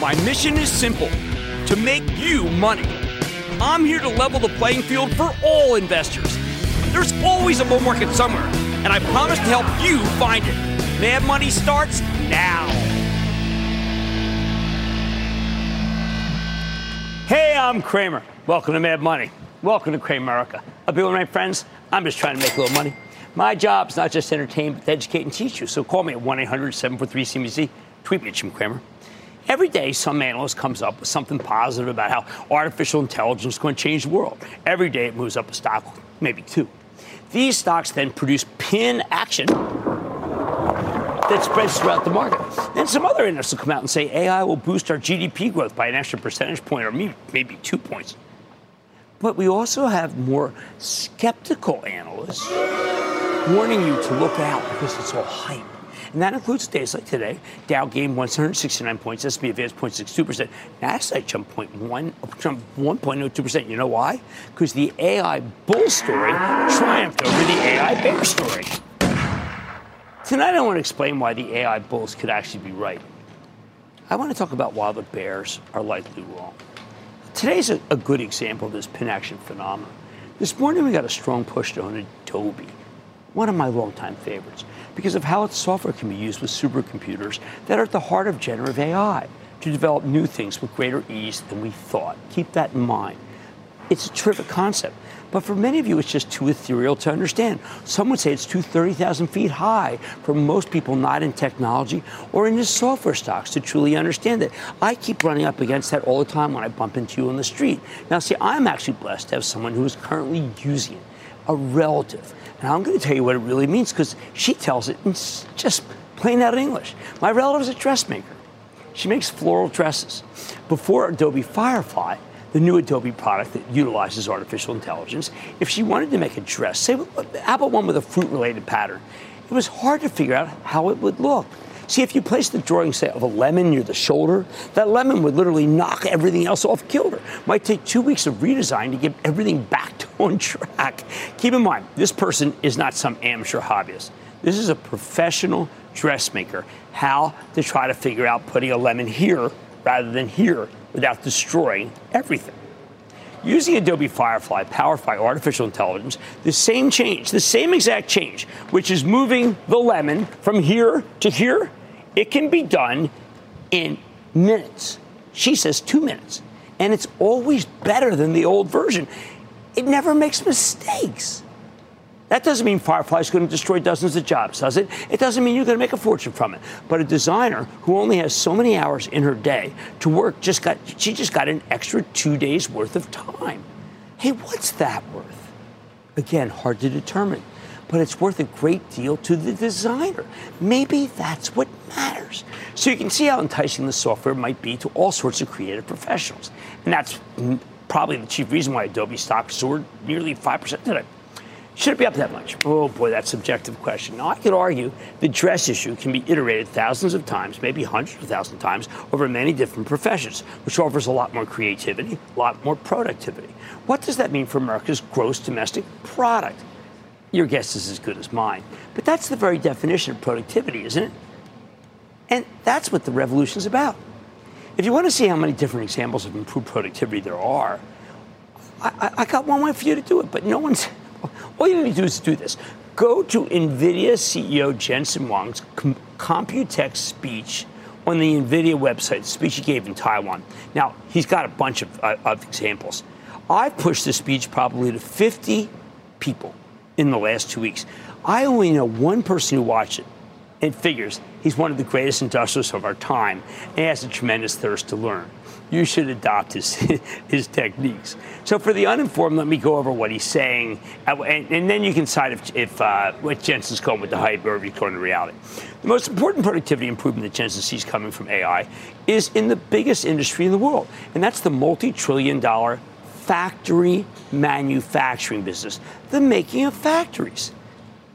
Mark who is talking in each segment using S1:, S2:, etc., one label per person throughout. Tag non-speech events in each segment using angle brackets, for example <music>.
S1: My mission is simple to make you money. I'm here to level the playing field for all investors. There's always a bull market somewhere, and I promise to help you find it. Mad Money starts now. Hey, I'm Cramer. Welcome to Mad Money. Welcome to Cramerica. I'll be with my friends. I'm just trying to make a little money. My job's not just to entertain, but to educate and teach you. So call me at 1 800 743 CBC. Tweet me at Jim Cramer. Every day, some analyst comes up with something positive about how artificial intelligence is going to change the world. Every day, it moves up a stock, maybe two. These stocks then produce pin action that spreads throughout the market. Then some other analysts will come out and say AI will boost our GDP growth by an extra percentage point or maybe two points. But we also have more skeptical analysts warning you to look out because it's all hype. And that includes days like today. Dow gained 169 points, S&P advanced 0.62%. NASDAQ jumped 0.1, jumped 1.02%. You know why? Because the AI bull story triumphed over the AI bear story. Tonight I want to explain why the AI bulls could actually be right. I want to talk about why the bears are likely wrong. Today's a, a good example of this pin action phenomenon. This morning we got a strong push own Adobe, one of my longtime favorites because of how its software can be used with supercomputers that are at the heart of generative AI to develop new things with greater ease than we thought. Keep that in mind. It's a terrific concept, but for many of you, it's just too ethereal to understand. Some would say it's too 30,000 feet high for most people not in technology or in the software stocks to truly understand it. I keep running up against that all the time when I bump into you on the street. Now, see, I'm actually blessed to have someone who is currently using it, a relative and I'm going to tell you what it really means because she tells it in just plain out English. My relative's a dressmaker. She makes floral dresses. Before Adobe Firefly, the new Adobe product that utilizes artificial intelligence, if she wanted to make a dress, say, Apple one with a fruit related pattern, it was hard to figure out how it would look. See, if you place the drawing, say, of a lemon near the shoulder, that lemon would literally knock everything else off kilter. Might take two weeks of redesign to get everything back to <laughs> on track. Keep in mind, this person is not some amateur hobbyist. This is a professional dressmaker. How to try to figure out putting a lemon here rather than here without destroying everything. Using Adobe Firefly powered by artificial intelligence, the same change, the same exact change, which is moving the lemon from here to here, it can be done in minutes. She says two minutes. And it's always better than the old version. It never makes mistakes. That doesn't mean Firefly is going to destroy dozens of jobs, does it? It doesn't mean you're going to make a fortune from it. But a designer who only has so many hours in her day to work just got she just got an extra two days worth of time. Hey, what's that worth? Again, hard to determine but it's worth a great deal to the designer. Maybe that's what matters. So you can see how enticing the software might be to all sorts of creative professionals. And that's probably the chief reason why Adobe stock soared nearly 5% today. Should it be up that much? Oh boy, that's a subjective question. Now, I could argue the dress issue can be iterated thousands of times, maybe hundreds of thousands of times, over many different professions, which offers a lot more creativity, a lot more productivity. What does that mean for America's gross domestic product? Your guess is as good as mine. But that's the very definition of productivity, isn't it? And that's what the revolution is about. If you want to see how many different examples of improved productivity there are, I, I got one way for you to do it, but no one's. All you need to do is do this. Go to NVIDIA CEO Jensen Huang's Computex speech on the NVIDIA website, speech he gave in Taiwan. Now, he's got a bunch of, uh, of examples. I've pushed the speech probably to 50 people in the last two weeks. I only know one person who watched it. It figures he's one of the greatest industrialists of our time and has a tremendous thirst to learn you should adopt his, <laughs> his techniques. So, for the uninformed, let me go over what he's saying, and, and then you can decide if, if uh, what Jensen's going with the hype or if he's going to reality. The most important productivity improvement that Jensen sees coming from AI is in the biggest industry in the world, and that's the multi trillion dollar factory manufacturing business, the making of factories.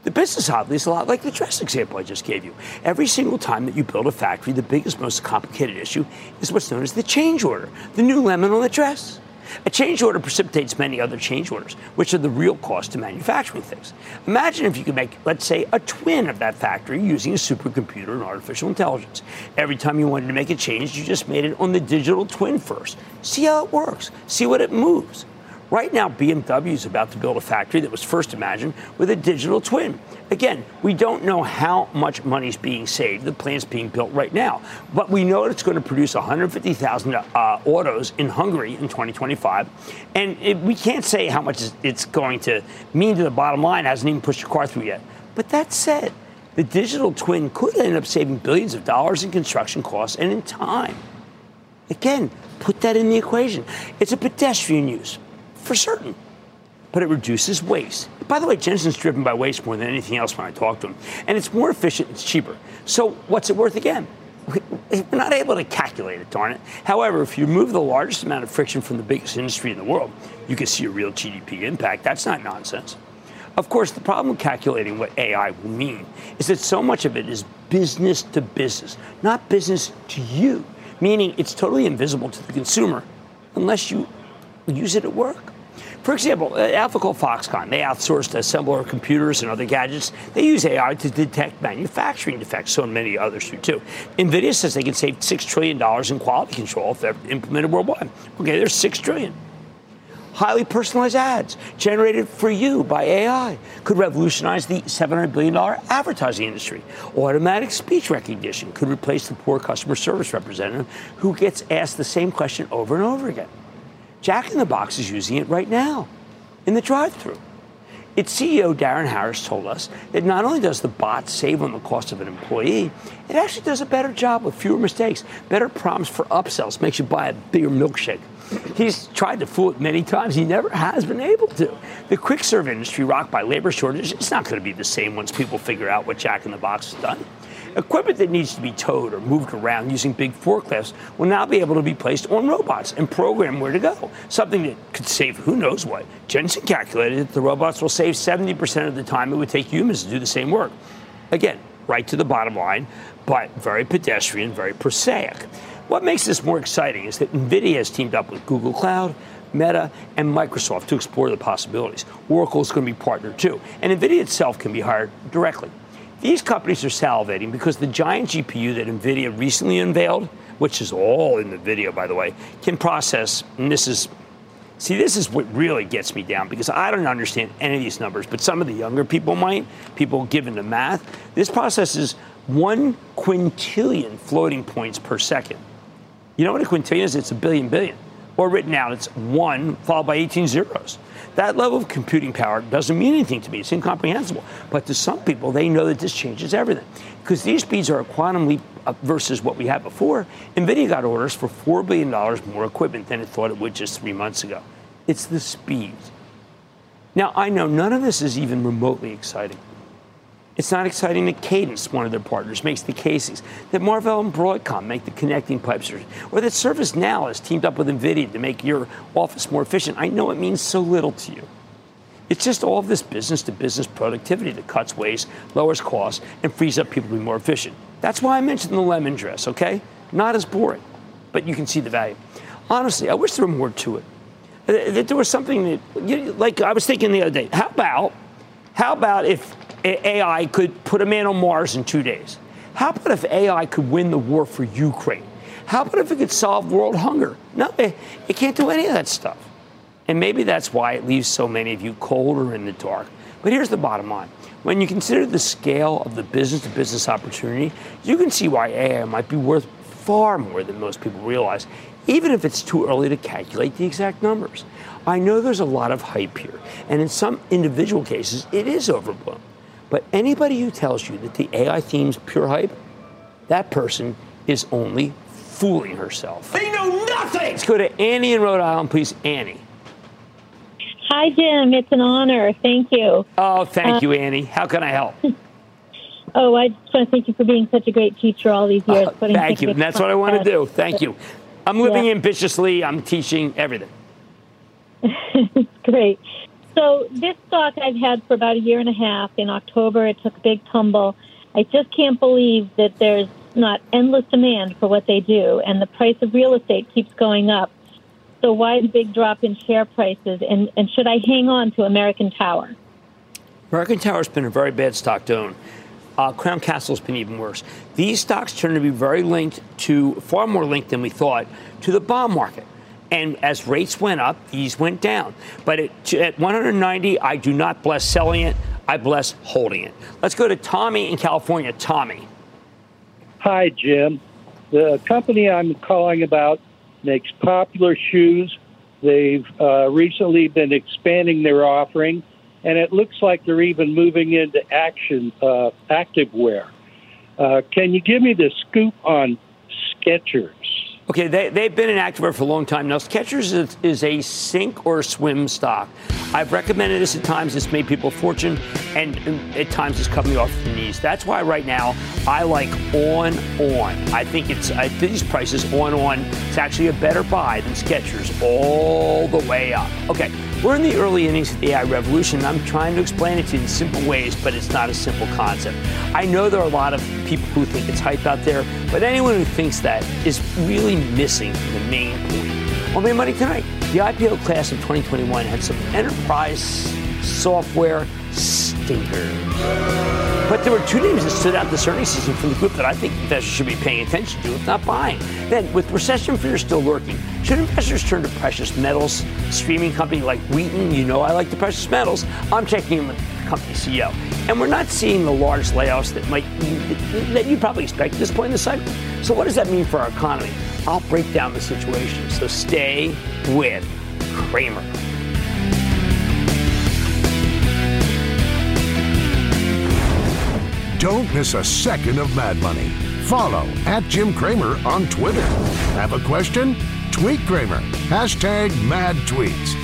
S1: The business, oddly, is a lot like the dress example I just gave you. Every single time that you build a factory, the biggest, most complicated issue is what's known as the change order, the new lemon on the dress. A change order precipitates many other change orders, which are the real cost to manufacturing things. Imagine if you could make, let's say, a twin of that factory using a supercomputer and artificial intelligence. Every time you wanted to make a change, you just made it on the digital twin first. See how it works, see what it moves. Right now, BMW is about to build a factory that was first imagined with a digital twin. Again, we don't know how much money is being saved. The plant's being built right now. But we know it's going to produce 150,000 uh, autos in Hungary in 2025. And it, we can't say how much it's going to mean to the bottom line. It hasn't even pushed a car through yet. But that said, the digital twin could end up saving billions of dollars in construction costs and in time. Again, put that in the equation. It's a pedestrian use for certain. But it reduces waste. By the way, Jensen's driven by waste more than anything else when I talk to him. And it's more efficient, it's cheaper. So what's it worth again? We're not able to calculate it, darn it. However, if you remove the largest amount of friction from the biggest industry in the world, you can see a real GDP impact. That's not nonsense. Of course, the problem with calculating what AI will mean is that so much of it is business to business, not business to you, meaning it's totally invisible to the consumer unless you use it at work. For example, uh, outfit called Foxconn, they outsource assembler computers and other gadgets. They use AI to detect manufacturing defects, so many others do too. NVIDIA says they can save $6 trillion in quality control if they're implemented worldwide. Okay, there's 6 trillion. Highly personalized ads generated for you by AI could revolutionize the $700 billion advertising industry. Automatic speech recognition could replace the poor customer service representative who gets asked the same question over and over again. Jack in the Box is using it right now in the drive through. Its CEO, Darin Harris, told us that not only does the bot save on the cost of an employee, it actually does a better job with fewer mistakes, better prompts for upsells, makes you buy a bigger milkshake. He's tried to fool it many times. He never has been able to. The quick serve industry, rocked by labor shortages, it's not going to be the same once people figure out what Jack in the Box has done. Equipment that needs to be towed or moved around using big forklifts will now be able to be placed on robots and programmed where to go. Something that could save who knows what. Jensen calculated that the robots will save 70% of the time it would take humans to do the same work. Again, right to the bottom line, but very pedestrian, very prosaic. What makes this more exciting is that NVIDIA has teamed up with Google Cloud, Meta, and Microsoft to explore the possibilities. Oracle is going to be partner too, and NVIDIA itself can be hired directly. These companies are salivating because the giant GPU that NVIDIA recently unveiled, which is all in the video, by the way, can process, and this is See, this is what really gets me down because I don't understand any of these numbers, but some of the younger people might, people given to math. This processes one quintillion floating points per second. You know what a quintillion is? It's a billion billion. Or written out, it's one followed by 18 zeros. That level of computing power doesn't mean anything to me. It's incomprehensible. But to some people, they know that this changes everything. Because these speeds are a quantum leap uh, versus what we had before. NVIDIA got orders for $4 billion more equipment than it thought it would just three months ago. It's the speed. Now, I know none of this is even remotely exciting. It's not exciting that Cadence, one of their partners, makes the casings, that Marvell and Broadcom make the connecting pipes, or that ServiceNow has teamed up with NVIDIA to make your office more efficient. I know it means so little to you. It's just all of this business to business productivity that cuts waste, lowers costs, and frees up people to be more efficient. That's why I mentioned the lemon dress, okay? Not as boring, but you can see the value. Honestly, I wish there were more to it. That there was something that, like I was thinking the other day, how about, how about if AI could put a man on Mars in two days? How about if AI could win the war for Ukraine? How about if it could solve world hunger? No, it, it can't do any of that stuff. And maybe that's why it leaves so many of you cold or in the dark. But here's the bottom line. When you consider the scale of the business to business opportunity, you can see why AI might be worth far more than most people realize, even if it's too early to calculate the exact numbers. I know there's a lot of hype here, and in some individual cases, it is overblown. But anybody who tells you that the AI theme's pure hype, that person is only fooling herself. They know nothing! Let's go to Annie in Rhode Island, please. Annie.
S2: Hi, Jim. It's an honor. Thank you.
S1: Oh, thank uh, you, Annie. How can I help? <laughs>
S2: oh, I just want to thank you for being such a great teacher all these years. Uh,
S1: thank you. And that's what I want to do. Thank you. I'm living yeah. ambitiously. I'm teaching everything. <laughs>
S2: great. So this stock I've had for about a year and a half. In October, it took a big tumble. I just can't believe that there's not endless demand for what they do, and the price of real estate keeps going up. So why the big drop in share prices? And, and should I hang on to American Tower?
S1: American Tower's been a very bad stock to own. Uh, Crown Castle's been even worse. These stocks turn to be very linked to, far more linked than we thought, to the bond market. And as rates went up, these went down. But at, at 190, I do not bless selling it. I bless holding it. Let's go to Tommy in California. Tommy.
S3: Hi, Jim. The company I'm calling about makes popular shoes. They've uh, recently been expanding their offering, and it looks like they're even moving into action uh, activewear. Uh, can you give me the scoop on Skechers?
S1: Okay, they, they've been in activewear for a long time. Now, Skechers is, is, a sink or swim stock. I've recommended this at times. It's made people a fortune, and, at times it's cut me off the knees. That's why right now I like On On. I think it's at these prices, On On, it's actually a better buy than Skechers all the way up. Okay, we're in the early innings of the AI revolution. I'm trying to explain it to you in simple ways, but it's not a simple concept. I know there are a lot of people who think it's hype out there, but anyone who thinks that is really missing the main point. On Mad Money tonight, the IPO class of 2021 had some enterprise software stinkers. But there were two names that stood out this earnings season from the group that I think investors should be paying attention to, if not buying. Then, with recession fear still lurking, should investors turn to precious metals? Streaming company like Wheaton, you know I like the precious metals. I'm checking in with company CEO, and we're not seeing the large layoffs that might that you probably expect at this point in the cycle. So, what does that mean for our economy? I'll break down the situation. So, stay with Cramer.
S4: Don't miss a second of Mad Money. Follow at Jim Cramer on Twitter. Have a question? Tweet Cramer. Hashtag mad tweets.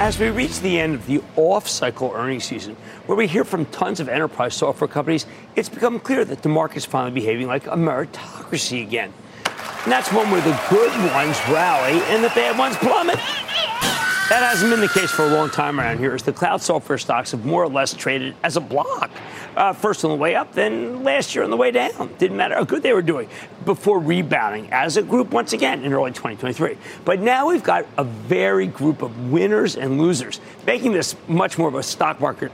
S1: As we reach the end of the off cycle earnings season, where we hear from tons of enterprise software companies, it's become clear that the market's finally behaving like a meritocracy again. And that's one where the good ones rally and the bad ones plummet. That hasn't been the case for a long time around here, as the cloud software stocks have more or less traded as a block. Uh, first on the way up, then last year on the way down. Didn't matter how good they were doing before rebounding as a group once again in early 2023. But now we've got a very group of winners and losers, making this much more of a stock market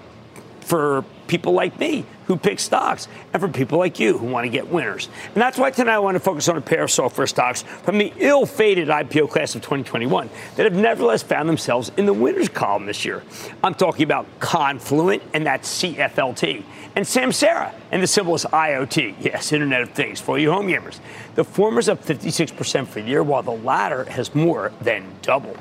S1: for people like me who pick stocks and for people like you who want to get winners. And that's why tonight I want to focus on a pair of software stocks from the ill fated IPO class of 2021 that have nevertheless found themselves in the winners column this year. I'm talking about Confluent, and that's CFLT, and Samsara, and the symbol is IoT. Yes, Internet of Things for you home gamers. The former's up 56% for the year, while the latter has more than doubled.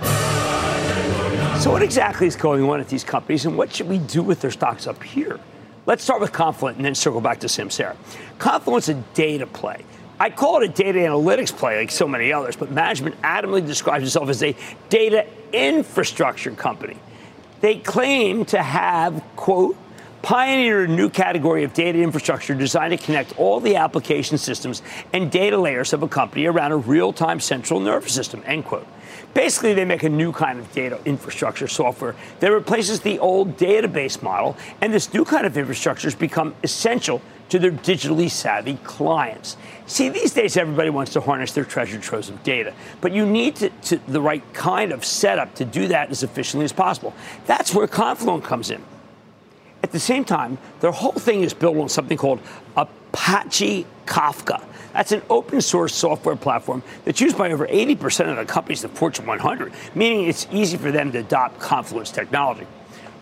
S1: So, what exactly is going on at these companies, and what should we do with their stocks up here? Let's start with Confluent and then circle back to Samsara. Confluent's a data play. I call it a data analytics play like so many others, but management adamantly describes itself as a data infrastructure company. They claim to have, quote, pioneered a new category of data infrastructure designed to connect all the application systems and data layers of a company around a real-time central nervous system, end quote. Basically, they make a new kind of data infrastructure software that replaces the old database model, and this new kind of infrastructure has become essential to their digitally savvy clients. See, these days everybody wants to harness their treasure troves of data, but you need to, to, the right kind of setup to do that as efficiently as possible. That's where Confluent comes in. At the same time, their whole thing is built on something called Apache Kafka. That's an open source software platform that's used by over 80% of the companies in the Fortune 100, meaning it's easy for them to adopt Confluent's technology.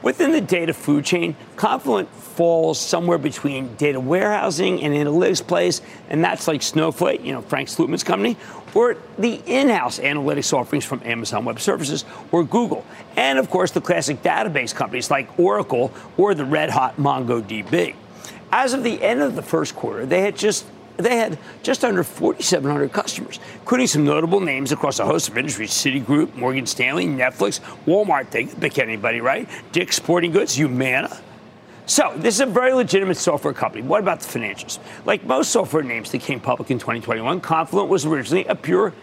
S1: Within the data food chain, Confluent falls somewhere between data warehousing and analytics plays, and that's like Snowflake, you know, Frank Slootman's company, or the in-house analytics offerings from Amazon Web Services or Google, and of course the classic database companies like Oracle or the red-hot MongoDB. As of the end of the first quarter, they had just they had just under 4,700 customers, including some notable names across a host of industries Citigroup, Morgan Stanley, Netflix, Walmart, they pick anybody, right? Dick's Sporting Goods, Humana. So, this is a very legitimate software company. What about the financials? Like most software names that came public in 2021, Confluent was originally a pure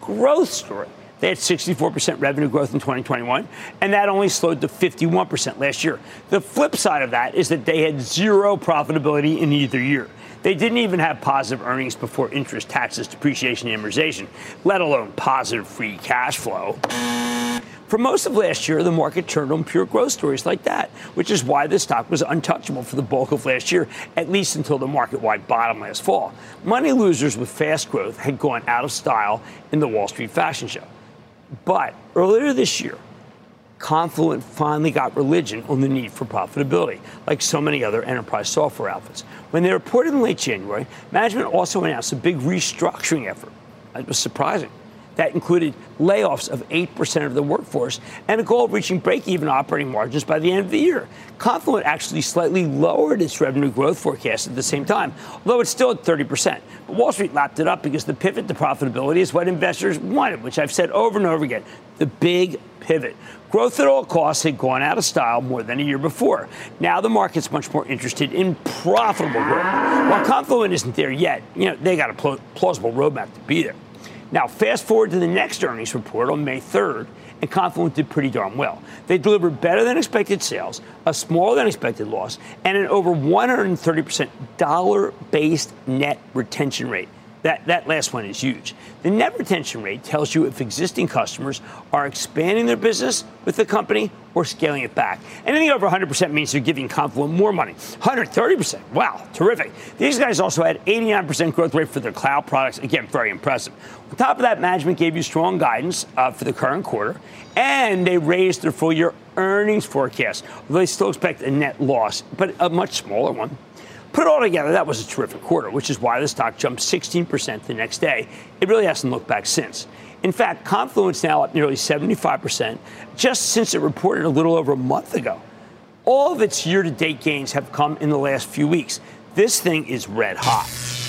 S1: growth story. They had 64% revenue growth in 2021, and that only slowed to 51% last year. The flip side of that is that they had zero profitability in either year. They didn't even have positive earnings before interest, taxes, depreciation, and amortization, let alone positive free cash flow. For most of last year, the market turned on pure growth stories like that, which is why the stock was untouchable for the bulk of last year, at least until the market wide bottom last fall. Money losers with fast growth had gone out of style in the Wall Street fashion show. But earlier this year, Confluent finally got religion on the need for profitability, like so many other enterprise software outfits. When they reported in late January, management also announced a big restructuring effort. It was surprising. That included layoffs of 8% of the workforce and a goal of reaching break even operating margins by the end of the year. Confluent actually slightly lowered its revenue growth forecast at the same time, although it's still at 30%. But Wall Street lapped it up because the pivot to profitability is what investors wanted, which I've said over and over again the big pivot. Growth at all costs had gone out of style more than a year before. Now the market's much more interested in profitable growth. While Confluent isn't there yet, you know, they got a plausible roadmap to be there. Now, fast forward to the next earnings report on May 3rd, and Confluent did pretty darn well. They delivered better than expected sales, a smaller than expected loss, and an over 130% dollar based net retention rate. That, that last one is huge. The net retention rate tells you if existing customers are expanding their business with the company or scaling it back. Anything over 100% means they're giving Confluent more money. 130%. Wow, terrific. These guys also had 89% growth rate for their cloud products. Again, very impressive. On top of that, management gave you strong guidance uh, for the current quarter, and they raised their full year earnings forecast. They still expect a net loss, but a much smaller one. Put it all together, that was a terrific quarter, which is why the stock jumped 16% the next day. It really hasn't looked back since. In fact, Confluent's now up nearly 75% just since it reported a little over a month ago. All of its year to date gains have come in the last few weeks. This thing is red hot.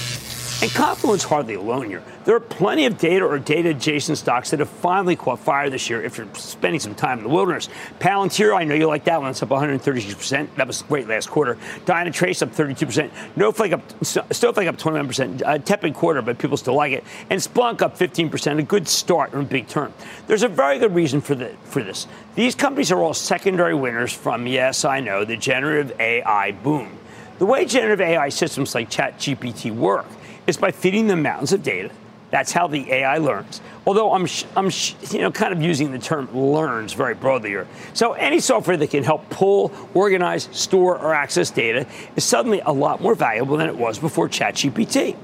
S1: And Confluent's hardly alone here. There are plenty of data or data adjacent stocks that have finally caught fire this year if you're spending some time in the wilderness. Palantir, I know you like that one. It's up 136%. That was great last quarter. Dynatrace up 32%. Snowflake up, Snowflake up 21%. A uh, tepid quarter, but people still like it. And Splunk up 15%. A good start on big turn. There's a very good reason for, the, for this. These companies are all secondary winners from, yes, I know, the generative AI boom. The way generative AI systems like ChatGPT work is by feeding them mountains of data. That's how the AI learns. Although I'm, I'm you know, kind of using the term learns very broadly here. So any software that can help pull, organize, store, or access data is suddenly a lot more valuable than it was before ChatGPT.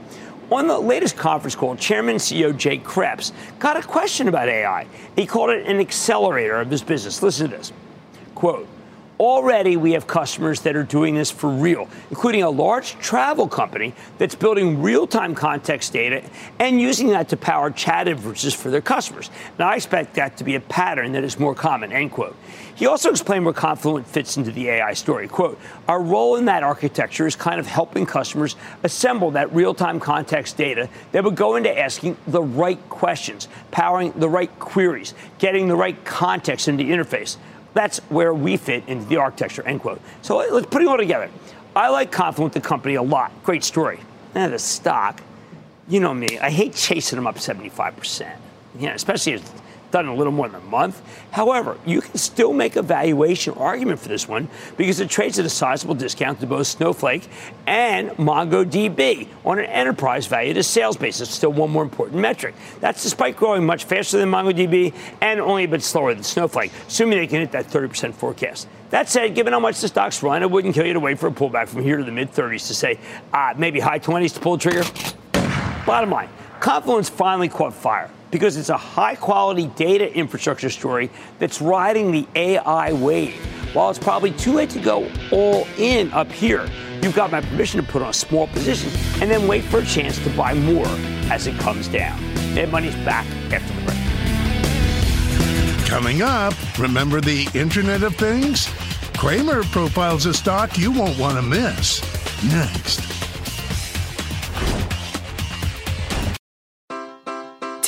S1: On the latest conference call, Chairman and CEO Jay Kreps got a question about AI. He called it an accelerator of his business. Listen to this. Quote, Already, we have customers that are doing this for real, including a large travel company that's building real time context data and using that to power chat inferences for their customers. Now, I expect that to be a pattern that is more common, end quote. He also explained where Confluent fits into the AI story. Quote, our role in that architecture is kind of helping customers assemble that real time context data that would go into asking the right questions, powering the right queries, getting the right context in the interface. That's where we fit into the architecture, end quote. So let's put it all together. I like Confluent, the company, a lot. Great story. And the stock, you know me, I hate chasing them up 75%. Yeah, especially as done in a little more than a month. However, you can still make a valuation argument for this one because it trades at a sizable discount to both Snowflake and MongoDB on an enterprise value to sales basis. Still one more important metric. That's despite growing much faster than MongoDB and only a bit slower than Snowflake, assuming they can hit that 30% forecast. That said, given how much the stock's run, it wouldn't kill you to wait for a pullback from here to the mid 30s to say uh, maybe high 20s to pull the trigger. Bottom line, Confluent's finally caught fire because it's a high quality data infrastructure story that's riding the AI wave. While it's probably too late to go all in up here, you've got my permission to put on a small position and then wait for a chance to buy more as it comes down. Mad Money's back after the break.
S4: Coming up, remember the Internet of Things? Cramer profiles a stock you won't want to miss. Next.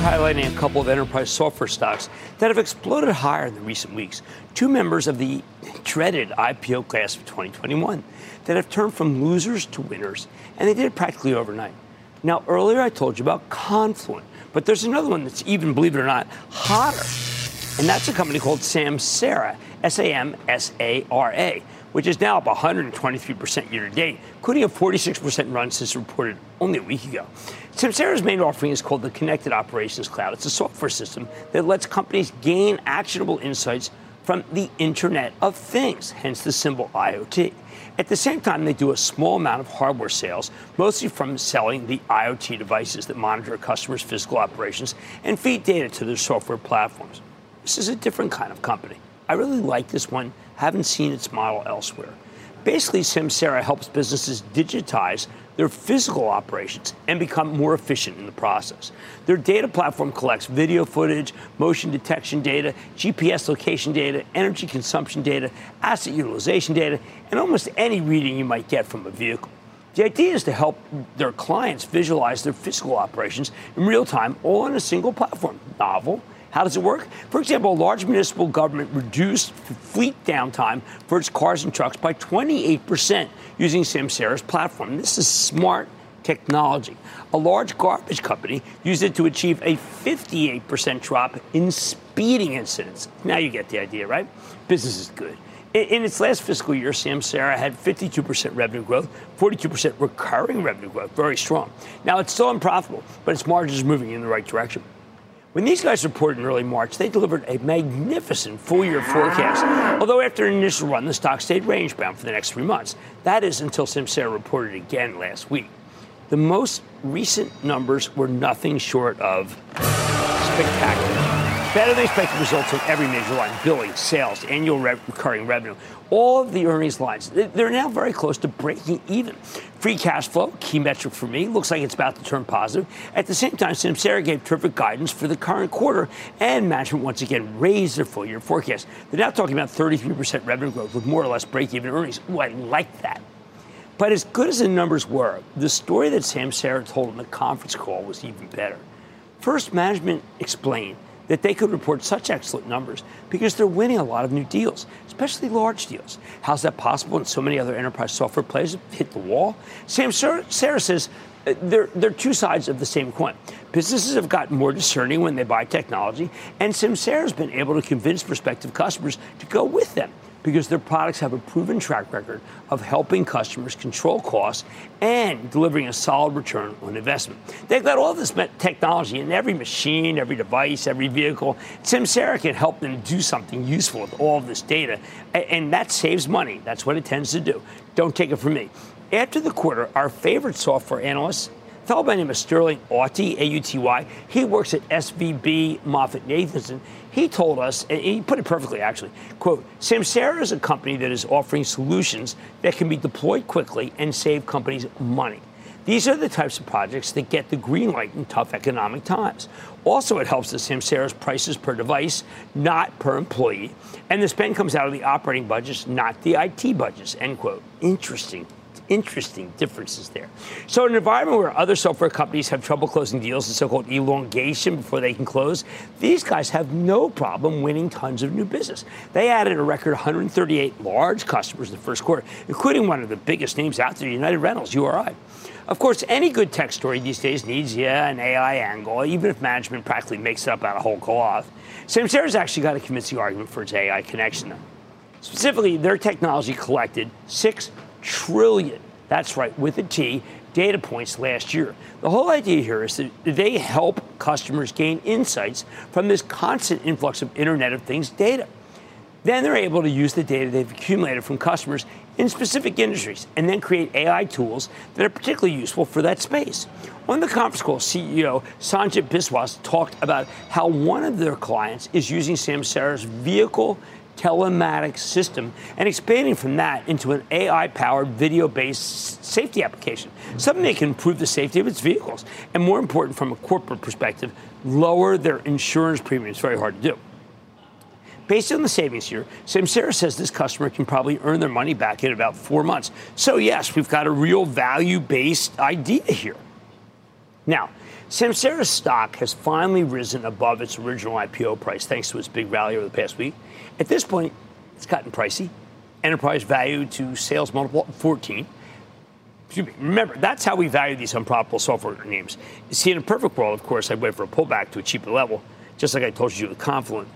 S1: highlighting a couple of enterprise software stocks that have exploded higher in the recent weeks. Two members of the dreaded IPO class of 2021 that have turned from losers to winners, and they did it practically overnight. Now, earlier I told you about Confluent, but there's another one that's even, believe it or not, hotter. And that's a company called Samsara, S A M S A R A which is now up 123% year to date, including a 46% run since reported only a week ago. Samsara's main offering is called the Connected Operations Cloud. It's a software system that lets companies gain actionable insights from the Internet of Things, hence the symbol IoT. At the same time, they do a small amount of hardware sales, mostly from selling the IoT devices that monitor customers' physical operations and feed data to their software platforms. This is a different kind of company. I really like this one haven't seen its model elsewhere. Basically, Samsara helps businesses digitize their physical operations and become more efficient in the process. Their data platform collects video footage, motion detection data, GPS location data, energy consumption data, asset utilization data, and almost any reading you might get from a vehicle. The idea is to help their clients visualize their physical operations in real time, all on a single platform. Novel. How does it work? For example, a large municipal government reduced fleet downtime for its cars and trucks by 28% using Samsara's platform. This is smart technology. A large garbage company used it to achieve a 58% drop in speeding incidents. Now you get the idea, right? Business is good. In its last fiscal year, Samsara had 52% revenue growth, 42% recurring revenue growth, very strong. Now it's still unprofitable, but its margins are moving in the right direction. When these guys reported in early March, they delivered a magnificent full year forecast. Although after an initial run, the stock stayed range bound for the next three months. That is until Samsara reported again last week. The most recent numbers were nothing short of spectacular. Better than expected results on every major line billing, sales, annual re- recurring revenue. All of the earnings lines, they're now very close to breaking even. Free cash flow, key metric for me, looks like it's about to turn positive. At the same time, Samsara gave terrific guidance for the current quarter, and management once again raised their full year forecast. They're now talking about 33% revenue growth with more or less break even earnings. Ooh, I like that. But as good as the numbers were, the story that Sam Samsara told in the conference call was even better. First, management explained that they could report such excellent numbers because they're winning a lot of new deals, especially large deals. How's that possible when so many other enterprise software players have hit the wall? Samsara says uh, they're, they're two sides of the same coin. Businesses have gotten more discerning when they buy technology, and Samsara has been able to convince prospective customers to go with them because their products have a proven track record of helping customers control costs and delivering a solid return on investment. They've got all this technology in every machine, every device, every vehicle. Samsara can help them do something useful with all of this data, and that saves money. That's what it tends to do. Don't take it from me. After the quarter, our favorite software analyst fellow by the name of Sterling Auty, A-U-T-Y. He works at SVB MoffettNathanson. He told us, and he put it perfectly actually, quote, Samsara is a company that is offering solutions that can be deployed quickly and save companies money. These are the types of projects that get the green light in tough economic times. Also, it helps that Samsara's prices per device, not per employee, and the spend comes out of the operating budgets, not the IT budgets, end quote. Interesting interesting differences there. So, in an environment where other software companies have trouble closing deals, the so called elongation before they can close, these guys have no problem winning tons of new business. They added a record 138 large customers in the first quarter, including one of the biggest names out there, United Rentals, URI. Of course, any good tech story these days needs, yeah, an AI angle, even if management practically makes it up out of whole cloth. Samsara's actually got a convincing argument for its AI connection, Specifically, their technology collected six trillion, that's right, with a T, data points last year. The whole idea here is that they help customers gain insights from this constant influx of Internet of Things data. Then they're able to use the data they've accumulated from customers in specific industries and then create AI tools that are particularly useful for that space. On the conference call, CEO Sanjit Biswas talked about how one of their clients is using Samsara's vehicle telematics system and expanding from that into an AI powered video based safety application, something that can improve the safety of its vehicles. And more important, from a corporate perspective, lower their insurance premiums. Very hard to do. Based on the savings here, Samsara says this customer can probably earn their money back in about four months. So, yes, we've got a real value based idea here. Now, Samsara's stock has finally risen above its original IPO price thanks to its big rally over the past week. At this point, it's gotten pricey. Enterprise value to sales multiple 14. Remember, that's how we value these unprofitable software names. See, in a perfect world, of course, I'd wait for a pullback to a cheaper level, just like I told you with Confluent.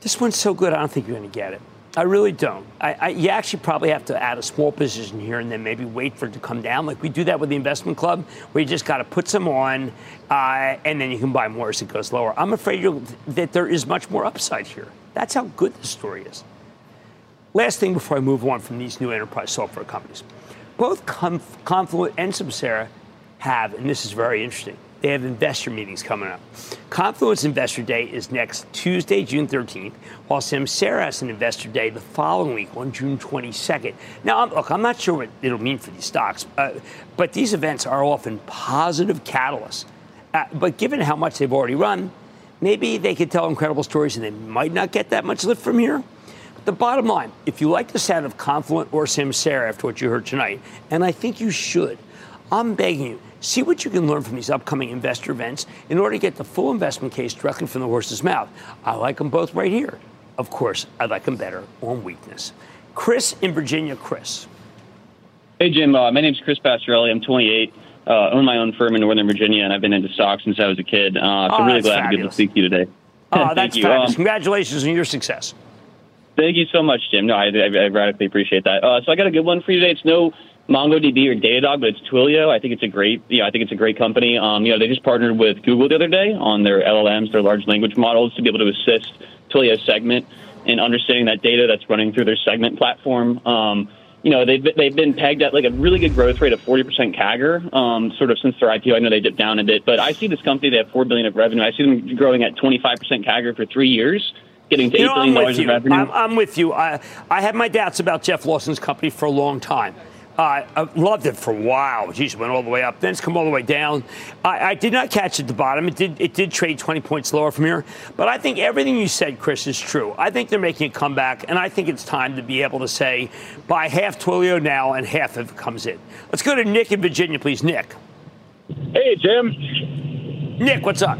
S1: This one's so good, I don't think you're going to get it. I really don't. I, I, you actually probably have to add a small position here and then maybe wait for it to come down. Like we do that with the investment club, where you just got to put some on uh, and then you can buy more as it goes lower. I'm afraid that there is much more upside here. That's how good the story is. Last thing before I move on from these new enterprise software companies. Both Confluent and Samsara have, and this is very interesting, they have investor meetings coming up. Confluent's Investor Day is next Tuesday, June 13th, while Samsara has an Investor Day the following week on June 22nd. Now, look, I'm not sure what it'll mean for these stocks, uh, but these events are often positive catalysts. Uh, but given how much they've already run, maybe they could tell incredible stories and they might not get that much lift from here. But the bottom line, if you like the sound of Confluent or Samsara after what you heard tonight, and I think you should, I'm begging you, see what you can learn from these upcoming investor events in order to get the full investment case directly from the horse's mouth. I like them both right here. Of course, I like them better on weakness. Chris in Virginia, Chris.
S5: Hey, Jim. Uh, my name's Chris Pastorelli. I'm 28 uh, own my own firm in Northern Virginia, and I've been into stocks since I was a kid. Uh, so
S1: oh,
S5: really glad
S1: fabulous.
S5: to be able to speak to you today.
S1: Oh, <laughs> that's you. fabulous. Um, Congratulations on your success.
S5: Thank you so much, Jim. No, I, I, I radically appreciate that. Uh, so I got a good one for you today. It's no MongoDB or Datadog, but it's Twilio. I think it's a great, you know, I think it's a great company. Um, you know, they just partnered with Google the other day on their LLMs, their large language models, to be able to assist Twilio segment in understanding that data that's running through their segment platform. Um, you know, they've, they've been pegged at like a really good growth rate of 40% CAGR, um, sort of since their IPO. I know they dipped down a bit, but I see this company, they have 4 billion of revenue. I see them growing at 25% CAGR for three years getting to
S1: you
S5: $8 billion in revenue.
S1: I'm, I'm, with you. I, I had my doubts about Jeff Lawson's company for a long time. Uh, I loved it for a while. Geez, went all the way up. Then it's come all the way down. I, I, did not catch at the bottom. It did. It did trade 20 points lower from here. But I think everything you said, Chris, is true. I think they're making a comeback, and I think it's time to be able to say buy half Twilio now and half if it comes in. Let's go to Nick in Virginia, please. Nick.
S6: Hey, Jim.
S1: Nick, what's up?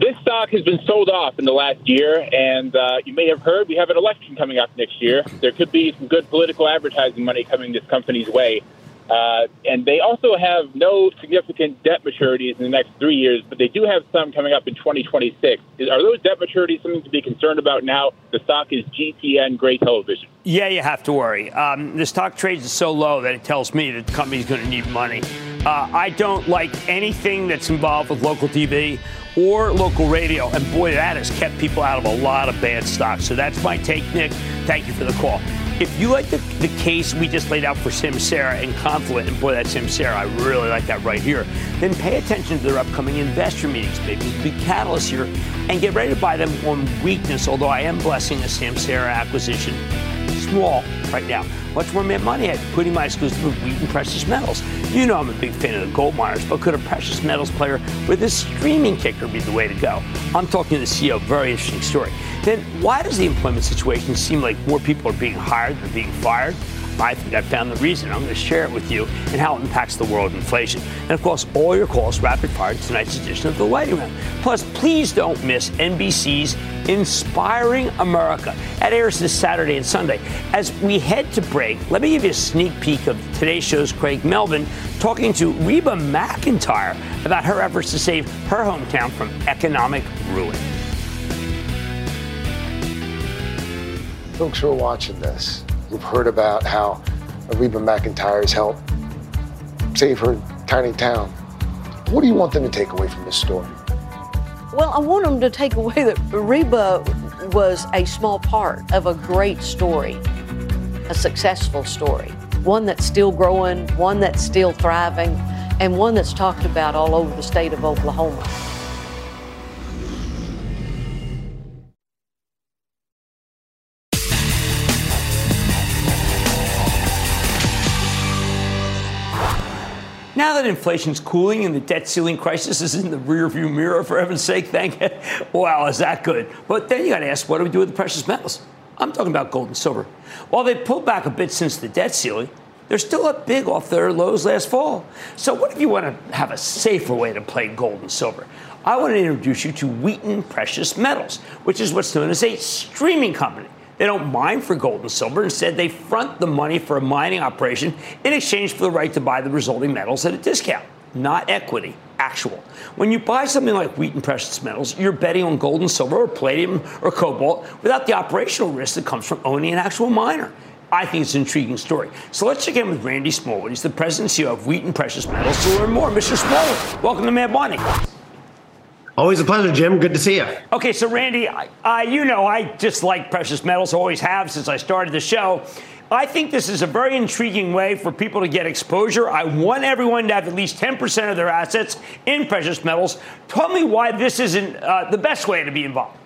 S6: This stock has been sold off in the last year, and uh, you may have heard we have an election coming up next year. There could be some good political advertising money coming this company's way. Uh, and they also have no significant debt maturities in the next three years, but they do have some coming up in 2026. Are those debt maturities something to be concerned about now? The stock is GTN Gray Television.
S1: Yeah, you have to worry. Um, the stock trades is so low that it tells me that the company's going to need money. Uh, I don't like anything that's involved with local TV or local radio. And boy, that has kept people out of a lot of bad stocks. So that's my take, Nick. Thank you for the call. If you like the, the case we just laid out for Samsara and Confluent, and boy, that Samsara, I really like that right here, then pay attention to their upcoming investor meetings, maybe big catalyst here, and get ready to buy them on weakness, although I am blessing the Samsara acquisition small right now. Much more Mad Money at putting my exclusive Wheaton Precious Metals. You know I'm a big fan of the gold miners, but could a precious metals player with a streaming kicker be the way to go? I'm talking to the CEO, very interesting story. Then why does the employment situation seem like more people are being hired than being fired? I think I found the reason. I'm going to share it with you and how it impacts the world inflation. And of course, all your calls rapid fire tonight's edition of the Lightning Round. Plus, please don't miss NBC's Inspiring America. That airs this Saturday and Sunday. As we head to break, let me give you a sneak peek of today's show's Craig Melvin talking to Reba McEntire about her efforts to save her hometown from economic ruin.
S7: Folks who are watching this, you've heard about how Reba McEntire's helped save her tiny town. What do you want them to take away from this story?
S8: Well, I want them to take away that Reba was a small part of a great story, a successful story, one that's still growing, one that's still thriving, and one that's talked about all over the state of Oklahoma.
S1: That inflation's cooling and the debt ceiling crisis is in the rearview mirror, for heaven's sake, thank you. <laughs> Wow, is that good? But then you got to ask, what do we do with the precious metals? I'm talking about gold and silver. While they pulled back a bit since the debt ceiling, they're still up big off their lows last fall. So, what if you want to have a safer way to play gold and silver? I want to introduce you to Wheaton Precious Metals, which is what's known as a streaming company. They don't mine for gold and silver. Instead, they front the money for a mining operation in exchange for the right to buy the resulting metals at a discount, not equity, actual. When you buy something like Wheaton Precious Metals, you're betting on gold and silver or palladium or cobalt without the operational risk that comes from owning an actual miner. I think it's an intriguing story. So let's check in with Randy Smallwood. He's the president and CEO of Wheaton Precious Metals to learn more. Mr. Smallwood, welcome to Mad Money.
S9: Always a pleasure, Jim. Good to see you.
S1: Okay, so Randy, you know I just like precious metals, always have since I started the show. I think this is a very intriguing way for people to get exposure. I want everyone to have at least 10% of their assets in precious metals. Tell me why this isn't uh, the best way to be involved.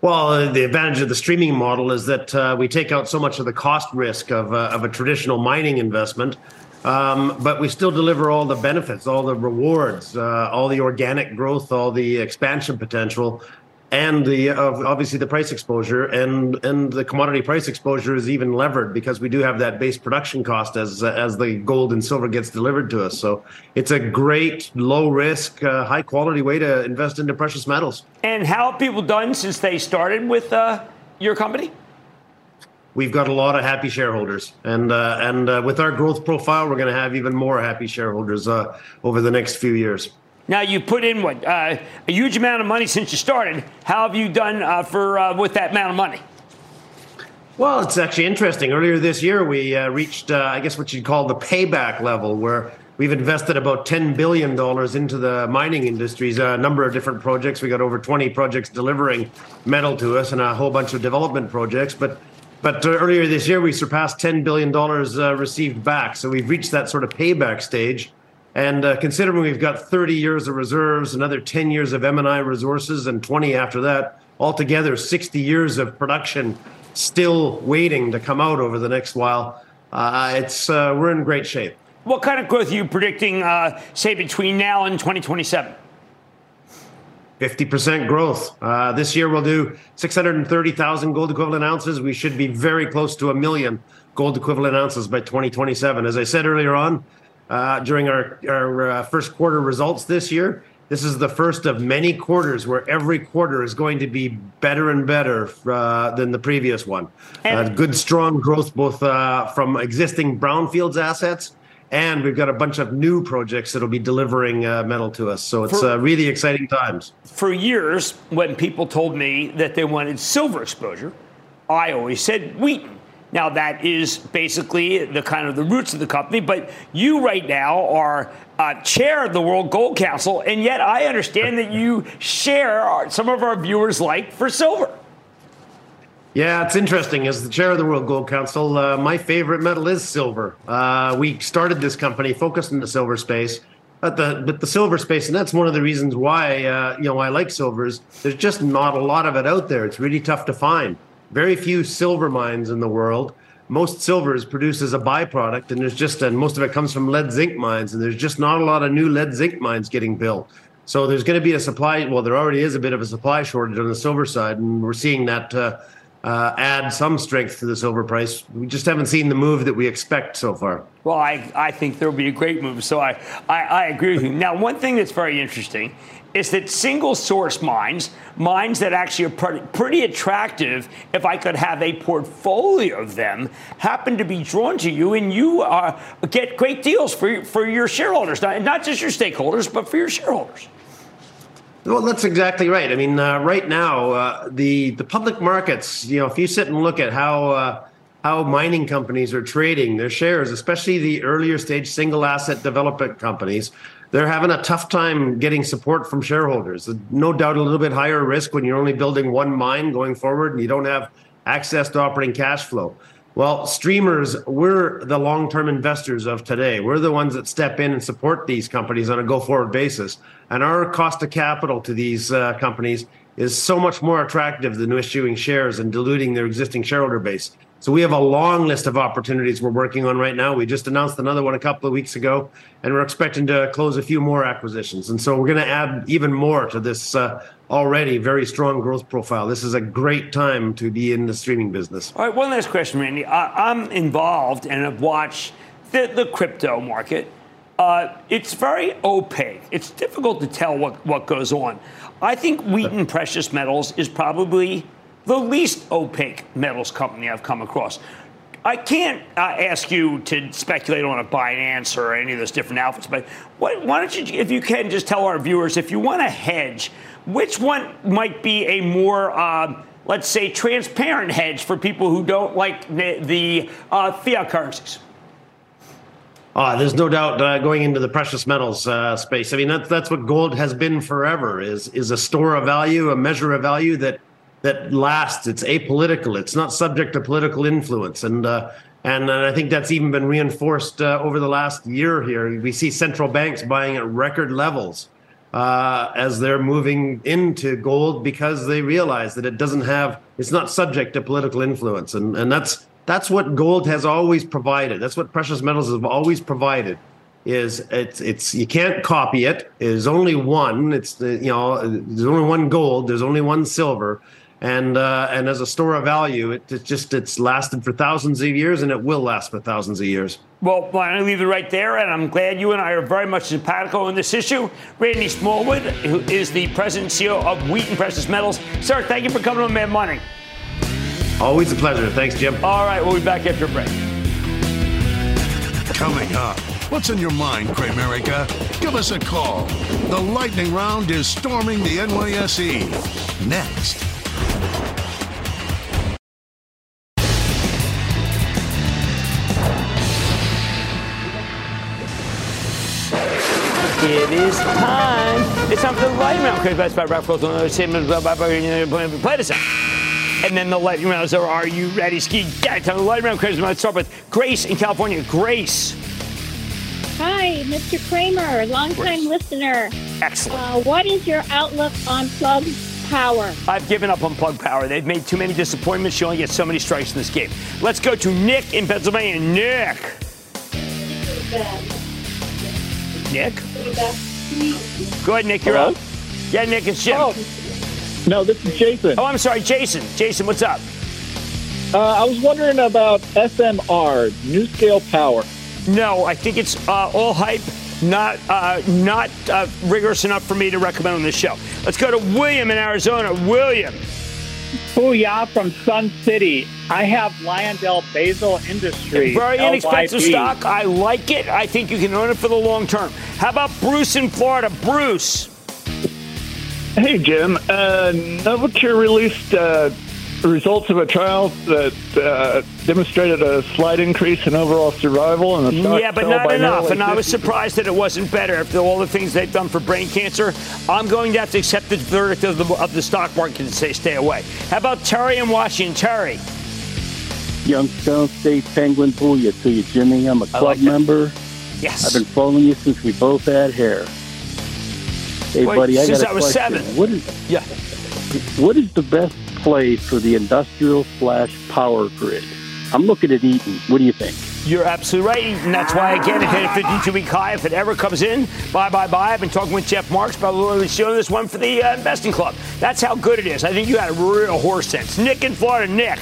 S9: Well, the advantage of the streaming model is that uh, we take out so much of the cost risk of, uh, of a traditional mining investment, um, but we still deliver all the benefits, all the rewards, uh, all the organic growth, all the expansion potential and the uh, obviously the price exposure and and the commodity price exposure is even levered because we do have that base production cost as as the gold and silver gets delivered to us. So it's a great low risk uh, high quality way to invest into precious metals.
S1: And how have people done since they started with uh, your company
S9: we've got a lot of happy shareholders and uh, and uh, with our growth profile we're going to have even more happy shareholders over the next few years
S1: now you put in what uh, a huge amount of money since you started. How have you done uh, for uh, with that amount of money?
S9: Well, it's actually interesting. Earlier this year, we uh, reached, uh, I guess, what you'd call the payback level, where we've invested about ten billion dollars into the mining industries. A number of different projects. We got over twenty projects delivering metal to us, and a whole bunch of development projects. But but uh, earlier this year, we surpassed $10 billion uh, received back. So we've reached that sort of payback stage. And uh, considering we've got 30 years of reserves, another 10 years of M&I resources, and 20 after that, altogether 60 years of production still waiting to come out over the next while, uh, it's uh, we're in great shape.
S1: What kind of growth are you predicting, uh, say, between now and 2027?
S9: 50% growth. Uh, this year we'll do 630,000 gold equivalent ounces. We should be very close to a million gold equivalent ounces by 2027. As I said earlier on, uh, during our, our uh, first quarter results this year. This is the first of many quarters where every quarter is going to be better and better uh, than the previous one. Uh, good, strong growth both uh, from existing brownfields assets, and we've got a bunch of new projects that'll be delivering uh, metal to us. So it's for, really exciting times.
S1: For years, when people told me that they wanted silver exposure, I always said Wheaton now that is basically the kind of the roots of the company. But you right now are uh, chair of the World Gold Council, and yet I understand that you share some of our viewers' like for silver.
S9: Yeah, it's interesting. As the chair of the World Gold Council, uh, my favorite metal is silver. Uh, we started this company focused in the silver space, but the but the silver space, and that's one of the reasons why uh, you know I like silvers. There's just not a lot of it out there. It's really tough to find very few silver mines in the world. Most silver is produced as a byproduct, and there's just and most of it comes from lead zinc mines, and there's just not a lot of new lead zinc mines getting built. So there's going to be a supply. Well, there already is a bit of a supply shortage on the silver side, and we're seeing that uh, add some strength to the silver price. We just haven't seen the move that we expect so far.
S1: Well, I, I think there will be a great move. So I, I, I agree with you. Now, one thing that's very interesting is that single source mines, mines that actually are pretty, pretty, attractive, if I could have a portfolio of them, happen to be drawn to you, and you uh, get great deals for, for your shareholders, not, not just your stakeholders, but for your shareholders.
S9: Well, that's exactly right. I mean, uh, right now, uh, the the public markets. You know, if you sit and look at how uh, how mining companies are trading their shares, especially the earlier stage single asset development companies, they're having a tough time getting support from shareholders. No doubt a little bit higher risk when you're only building one mine going forward and you don't have access to operating cash flow. Well, streamers, we're the long term investors of today. We're the ones that step in and support these companies on a go forward basis. And our cost of capital to these uh, companies is so much more attractive than issuing shares and diluting their existing shareholder base. So we have a long list of opportunities we're working on right now. We just announced another one a couple of weeks ago, and we're expecting to close a few more acquisitions. And so we're going to add even more to this uh, already very strong growth profile. This is a great time to be in the streaming business.
S1: All right, one last question, Randy. I, am involved and have watched the, the crypto market. Uh, it's very opaque. It's difficult to tell what, what goes on. I think Wheaton Precious Metals is probably the least opaque metals company I've come across. I can't uh, ask you to speculate on a Binance or any of those different outfits, but why don't you, if you can, just tell our viewers if you want to hedge, which one might be a more, uh, let's say, transparent hedge for people who don't like the, the uh, fiat currencies?
S9: Uh, there's no doubt uh, going into the precious metals uh, space. I mean, that's that's what gold has been forever. Is is a store of value, a measure of value that that lasts. It's apolitical. It's not subject to political influence, and uh, and, and I think that's even been reinforced uh, over the last year. Here, we see central banks buying at record levels uh, as they're moving into gold because they realize that it doesn't have. It's not subject to political influence, and and that's that's what gold has always provided. That's what precious metals have always provided. Is it's it's you can't copy it. There's only one. It's the you know there's only one gold. There's only one silver, and uh, and as a store of value, it, it's just it's lasted for thousands of years, and it will last for thousands of years.
S1: Well, why don't I leave it right there? And I'm glad you and I are very much simpatico on this issue. Randy Smallwood, who is the president and CEO of Wheaton Precious Metals. Sir, thank you for coming on Mad Money.
S9: Always a pleasure. Thanks, Jim.
S1: All right, we'll be back after a break.
S4: Coming up, what's in your mind, Cramerica? Give us a call. The lightning round is storming the NYSE. Next.
S1: It is time. It's time for the lightning round. Okay, best by Ralph Wilson. Play this out. And then the lightning rounds are Are you ready? Ski. Yeah, time the lightning round. Crazy. Let's start with Grace in California. Grace.
S10: Hi, Mr. Cramer, longtime listener.
S1: Excellent.
S10: Uh, what is your outlook on plug power?
S1: I've given up on Plug Power. They've made too many disappointments. You only get so many strikes in this game. Let's go to Nick in Pennsylvania. Nick. Nick? Go ahead, Nick. You're
S11: Hello?
S1: up. Yeah, Nick, it's Jim.
S11: Oh, no, this is Jason.
S1: Oh, I'm sorry, Jason. Jason, what's up?
S11: Uh, I was wondering about SMR, NuScale Power.
S1: No, I think it's uh, all hype, not uh, not uh, rigorous enough for me to recommend on this show. Let's go to William in Arizona. William.
S12: Booyah from Sun City. I have Lyondell Basil Industries.
S1: Very inexpensive
S12: LYB.
S1: stock. I like it. I think you can own it for the long term. How about Bruce in Florida? Bruce.
S13: Hey, Jim. Uh, Novocure released uh, results of a trial that uh, demonstrated a slight increase in overall survival, and the stock
S1: Yeah, but not
S13: by
S1: enough.
S13: nearly
S1: And I was surprised that it wasn't better after all the things they've done for brain cancer. I'm going to have to accept the verdict of the, of the stock market and say stay away. How about Terry in Washington? Terry.
S14: Youngstown State Penguin Booyah to you, Jimmy. I'm a club
S1: like
S14: member.
S1: Yes.
S14: I've been following you since we both had hair. Hey,
S1: Wait,
S14: buddy, I
S1: since
S14: got a
S1: I was
S14: question.
S1: seven.
S14: What is
S1: Yeah.
S14: what is the best play for the industrial slash power grid? I'm looking at Eaton. What do you think?
S1: You're absolutely right. And that's why, again, it hit a 52 week high. If it ever comes in, bye, bye, bye. I've been talking with Jeff Marks about literally showing this one for the uh, investing club. That's how good it is. I think you had a real horse sense. Nick in Florida. Nick.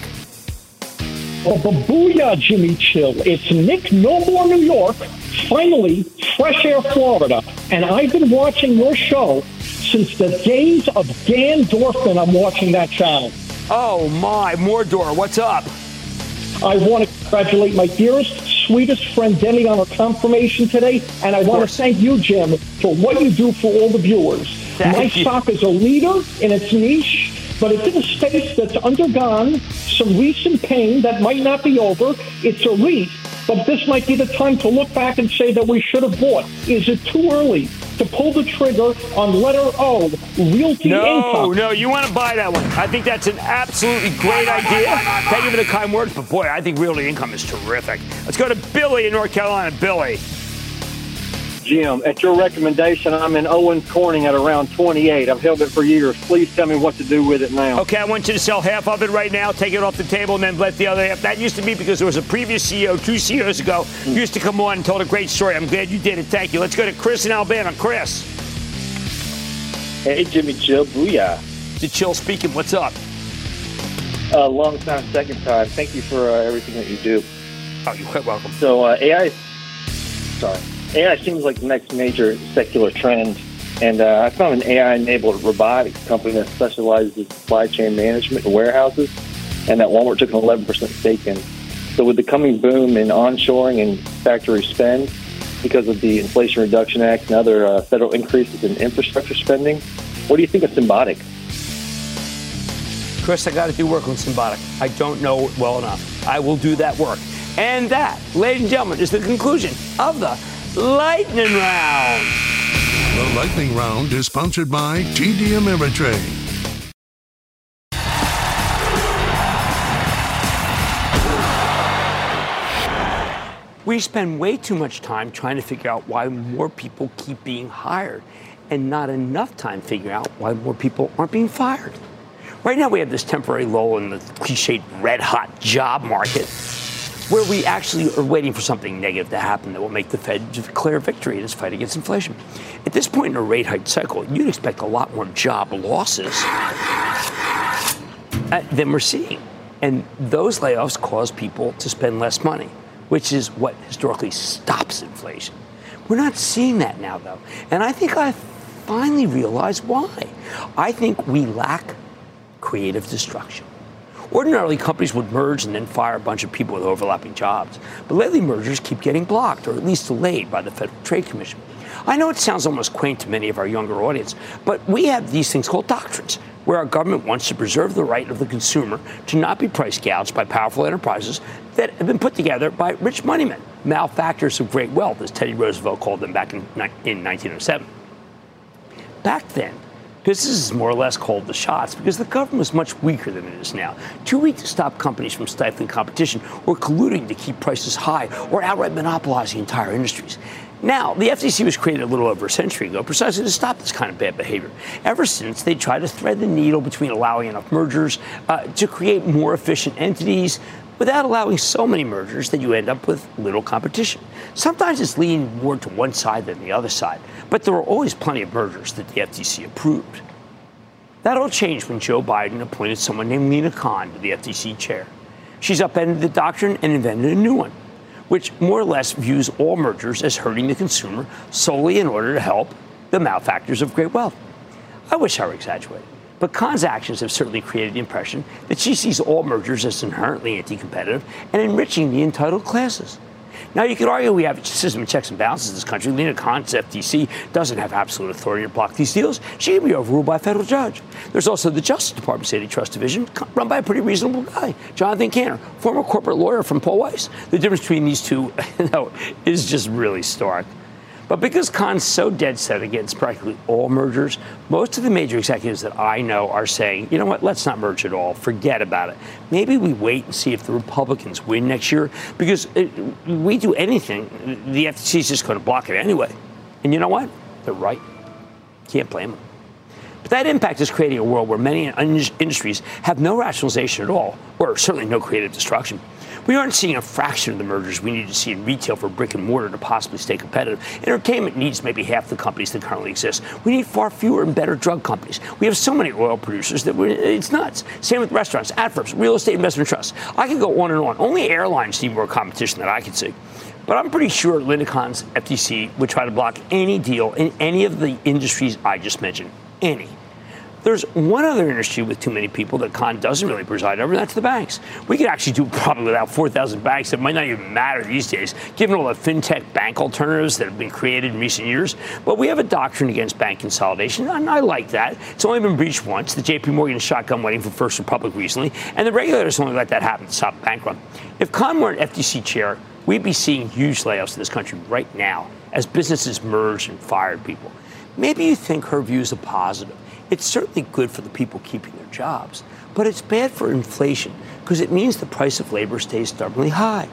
S15: Oh, but booyah, Jimmy Chill. It's Nick No More New York, finally, Fresh Air Florida. And I've been watching your show since the days of Dan Dorfman. I'm watching that channel.
S1: Oh, my. Mordor, what's up?
S15: I want to congratulate my dearest, sweetest friend Demi on her confirmation today. And I want to thank you, Jim, for what you do for all the viewers.
S1: Thank
S15: my
S1: you.
S15: stock is a leader in its niche, but it's in a space that's undergone some recent pain that might not be over. It's a REIT, but this might be the time to look back and say that we should have bought. Is it too early to pull the trigger on letter O, Realty
S1: No,
S15: Income?
S1: no, you want to buy that one. I think that's an absolutely great idea. Thank you for the kind words, but boy, I think realty income is terrific. Let's go to Billy in North Carolina. Billy.
S16: Jim, at your recommendation, I'm in Owens Corning at around 28. I've held it for years. Please tell me what to do with it now.
S1: Okay, I want you to sell half of it right now, take it off the table, and then let the other half. That used to be because there was a previous CEO two CEOs ago who used to come on and told a great story. I'm glad you did it. Thank you. Let's go to Chris in Alabama. Chris.
S17: Hey, Jimmy Chill, booyah.
S1: The Chill speaking. What's up?
S17: Uh, long time, second time. Thank you for uh, everything that you do.
S1: Oh, you're quite welcome.
S17: So uh, AI, sorry, AI seems like the next major secular trend, and uh, I found an AI-enabled robotics company that specializes in supply chain management and warehouses, and that Walmart took an 11% stake in. So with the coming boom in onshoring and factory spend, because of the Inflation Reduction Act and other uh, federal increases in infrastructure spending, what do you think of Symbotic?
S1: Chris, I got to do work on Symbotic. I don't know it well enough. I will do that work. And that, ladies and gentlemen, is the conclusion of the lightning round.
S4: The lightning round is sponsored by TD Ameritrade.
S1: We spend way too much time trying to figure out why more people keep being hired and not enough time figuring out why more people aren't being fired. Right now, we have this temporary lull in the cliched red hot job market where we actually are waiting for something negative to happen that will make the Fed declare victory in its fight against inflation. At this point in a rate hike cycle, you'd expect a lot more job losses uh, than we're seeing. And those layoffs cause people to spend less money, which is what historically stops inflation. We're not seeing that now, though. And I think I finally realized why. I think we lack creative destruction. Ordinarily, companies would merge and then fire a bunch of people with overlapping jobs. But lately, mergers keep getting blocked or at least delayed by the Federal Trade Commission. I know it sounds almost quaint to many of our younger audience, but we have these things called doctrines, where our government wants to preserve the right of the consumer to not be price gouged by powerful enterprises that have been put together by rich moneymen, malefactors of great wealth, as Teddy Roosevelt called them back in, in 1907. Back then, businesses more or less called the shots because the government was much weaker than it is now. Too weak to stop companies from stifling competition or colluding to keep prices high or outright monopolizing entire industries. Now, the FTC was created a little over a century ago precisely to stop this kind of bad behavior. Ever since, they tried to thread the needle between allowing enough mergers uh, to create more efficient entities without allowing so many mergers that you end up with little competition. Sometimes it's leaning more to one side than the other side, but there are always plenty of mergers that the FTC approved. That all changed when Joe Biden appointed someone named Lina Khan to the FTC chair. She's upended the doctrine and invented a new one which more or less views all mergers as hurting the consumer solely in order to help the malefactors of great wealth. I wish I were exaggerating, but Khan's actions have certainly created the impression that she sees all mergers as inherently anti competitive and enriching the entitled classes. Now, you could argue we have a system of checks and balances in this country. Lina Khan's FTC doesn't have absolute authority to block these deals. She can be overruled by a federal judge. There's also the Justice Department's antitrust division, run by a pretty reasonable guy, Jonathan Kanter, former corporate lawyer from Paul Weiss. The difference between these two <laughs> you know, is just really stark. But because Khan's so dead set against practically all mergers, most of the major executives that I know are saying, you know what, let's not merge at all. Forget about it. Maybe we wait and see if the Republicans win next year because it, we do anything, the FTC is just going to block it anyway. And you know what? They're right. Can't blame them. But that impact is creating a world where many industries have no rationalization at all, or certainly no creative destruction. We aren't seeing a fraction of the mergers we need to see in retail for brick and mortar to possibly stay competitive. Entertainment needs maybe half the companies that currently exist. We need far fewer and better drug companies. We have so many oil producers that it's nuts. Same with restaurants, ad firms, real estate investment trusts. I could go on and on. Only airlines need more competition that I can see. But I'm pretty sure Lina FTC would try to block any deal in any of the industries I just mentioned. Any. There's one other industry with too many people that Khan doesn't really preside over, and that's the banks. We could actually do probably without 4,000 banks. It might not even matter these days, given all the fintech bank alternatives that have been created in recent years. But we have a doctrine against bank consolidation, and I like that. It's only been breached once. The JP Morgan shotgun wedding for First Republic recently, and the regulators only let that happen to stop bank run. If Khan were an FTC chair, we'd be seeing huge layoffs in this country right now as businesses merge and fired people. Maybe you think her views are positive. It's certainly good for the people keeping their jobs, but it's bad for inflation because it means the price of labor stays stubbornly high.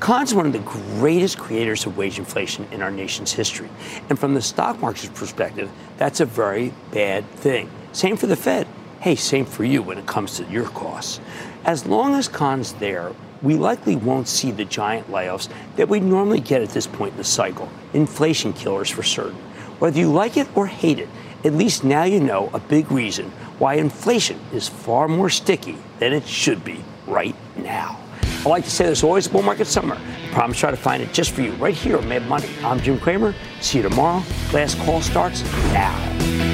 S1: Khan's one of the greatest creators of wage inflation in our nation's history. And from the stock market's perspective, that's a very bad thing. Same for the Fed. Hey, same for you when it comes to your costs. As long as Khan's there, we likely won't see the giant layoffs that we normally get at this point in the cycle. Inflation killers for certain. Whether you like it or hate it, at least now you know a big reason why inflation is far more sticky than it should be right now. I like to say there's always a bull market somewhere. I promise try to find it just for you right here on Mad Money. I'm Jim Cramer. See you tomorrow. Last call starts now.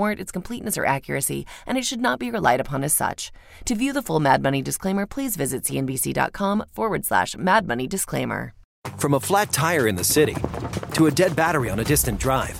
S18: warrant its completeness or accuracy, and it should not be relied upon as such. To view the full Mad Money disclaimer, please visit cnbc.com forward slash Mad Money disclaimer.
S19: From a flat tire in the city to a dead battery on a distant drive,